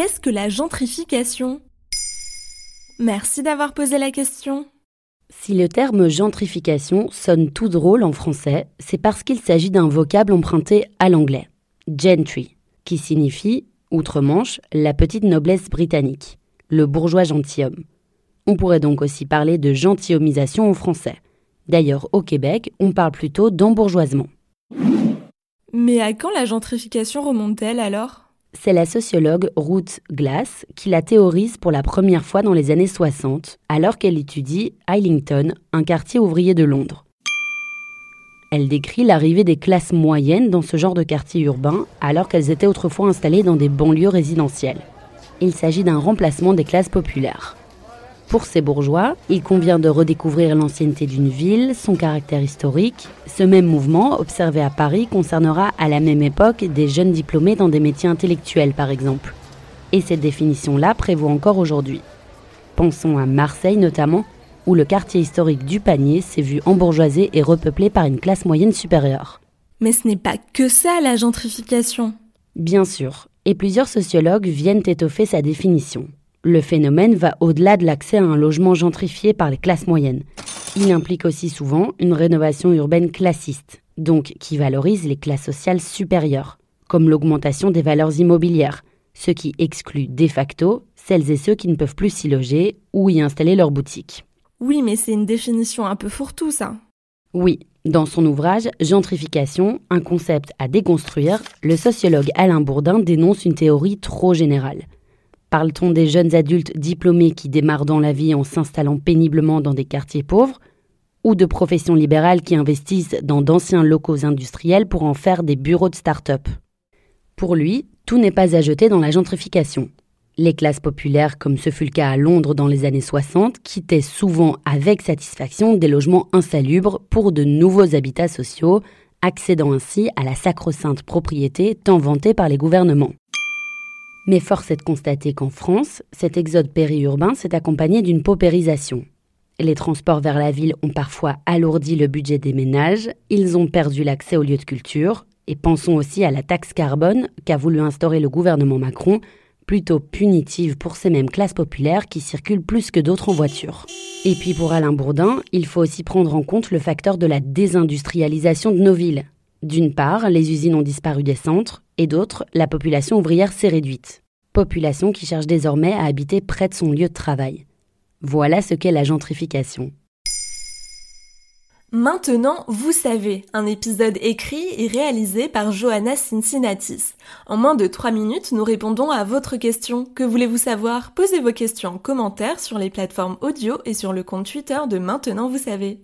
Qu'est-ce que la gentrification? Merci d'avoir posé la question. Si le terme gentrification sonne tout drôle en français, c'est parce qu'il s'agit d'un vocable emprunté à l'anglais, gentry, qui signifie, outre-Manche, la petite noblesse britannique, le bourgeois gentilhomme. On pourrait donc aussi parler de gentilhommisation en français. D'ailleurs, au Québec, on parle plutôt d'embourgeoisement. Mais à quand la gentrification remonte-t-elle alors? C'est la sociologue Ruth Glass qui la théorise pour la première fois dans les années 60, alors qu'elle étudie Islington, un quartier ouvrier de Londres. Elle décrit l'arrivée des classes moyennes dans ce genre de quartier urbain, alors qu'elles étaient autrefois installées dans des banlieues résidentielles. Il s'agit d'un remplacement des classes populaires. Pour ces bourgeois, il convient de redécouvrir l'ancienneté d'une ville, son caractère historique. Ce même mouvement, observé à Paris, concernera à la même époque des jeunes diplômés dans des métiers intellectuels, par exemple. Et cette définition-là prévaut encore aujourd'hui. Pensons à Marseille notamment, où le quartier historique du Panier s'est vu embourgeoisé et repeuplé par une classe moyenne supérieure. Mais ce n'est pas que ça la gentrification. Bien sûr, et plusieurs sociologues viennent étoffer sa définition. Le phénomène va au-delà de l'accès à un logement gentrifié par les classes moyennes. Il implique aussi souvent une rénovation urbaine classiste, donc qui valorise les classes sociales supérieures, comme l'augmentation des valeurs immobilières, ce qui exclut de facto celles et ceux qui ne peuvent plus s'y loger ou y installer leur boutique. Oui, mais c'est une définition un peu fourre-tout, ça. Oui, dans son ouvrage Gentrification, un concept à déconstruire, le sociologue Alain Bourdin dénonce une théorie trop générale. Parle-t-on des jeunes adultes diplômés qui démarrent dans la vie en s'installant péniblement dans des quartiers pauvres ou de professions libérales qui investissent dans d'anciens locaux industriels pour en faire des bureaux de start-up? Pour lui, tout n'est pas à jeter dans la gentrification. Les classes populaires, comme ce fut le cas à Londres dans les années 60, quittaient souvent avec satisfaction des logements insalubres pour de nouveaux habitats sociaux, accédant ainsi à la sacro-sainte propriété tant vantée par les gouvernements. Mais force est de constater qu'en France, cet exode périurbain s'est accompagné d'une paupérisation. Les transports vers la ville ont parfois alourdi le budget des ménages, ils ont perdu l'accès aux lieux de culture, et pensons aussi à la taxe carbone qu'a voulu instaurer le gouvernement Macron, plutôt punitive pour ces mêmes classes populaires qui circulent plus que d'autres en voiture. Et puis pour Alain Bourdin, il faut aussi prendre en compte le facteur de la désindustrialisation de nos villes. D'une part, les usines ont disparu des centres, et d'autre, la population ouvrière s'est réduite. Population qui cherche désormais à habiter près de son lieu de travail. Voilà ce qu'est la gentrification. Maintenant, vous savez, un épisode écrit et réalisé par Johanna Cincinnatis. En moins de 3 minutes, nous répondons à votre question. Que voulez-vous savoir? Posez vos questions en commentaire sur les plateformes audio et sur le compte Twitter de Maintenant, vous savez.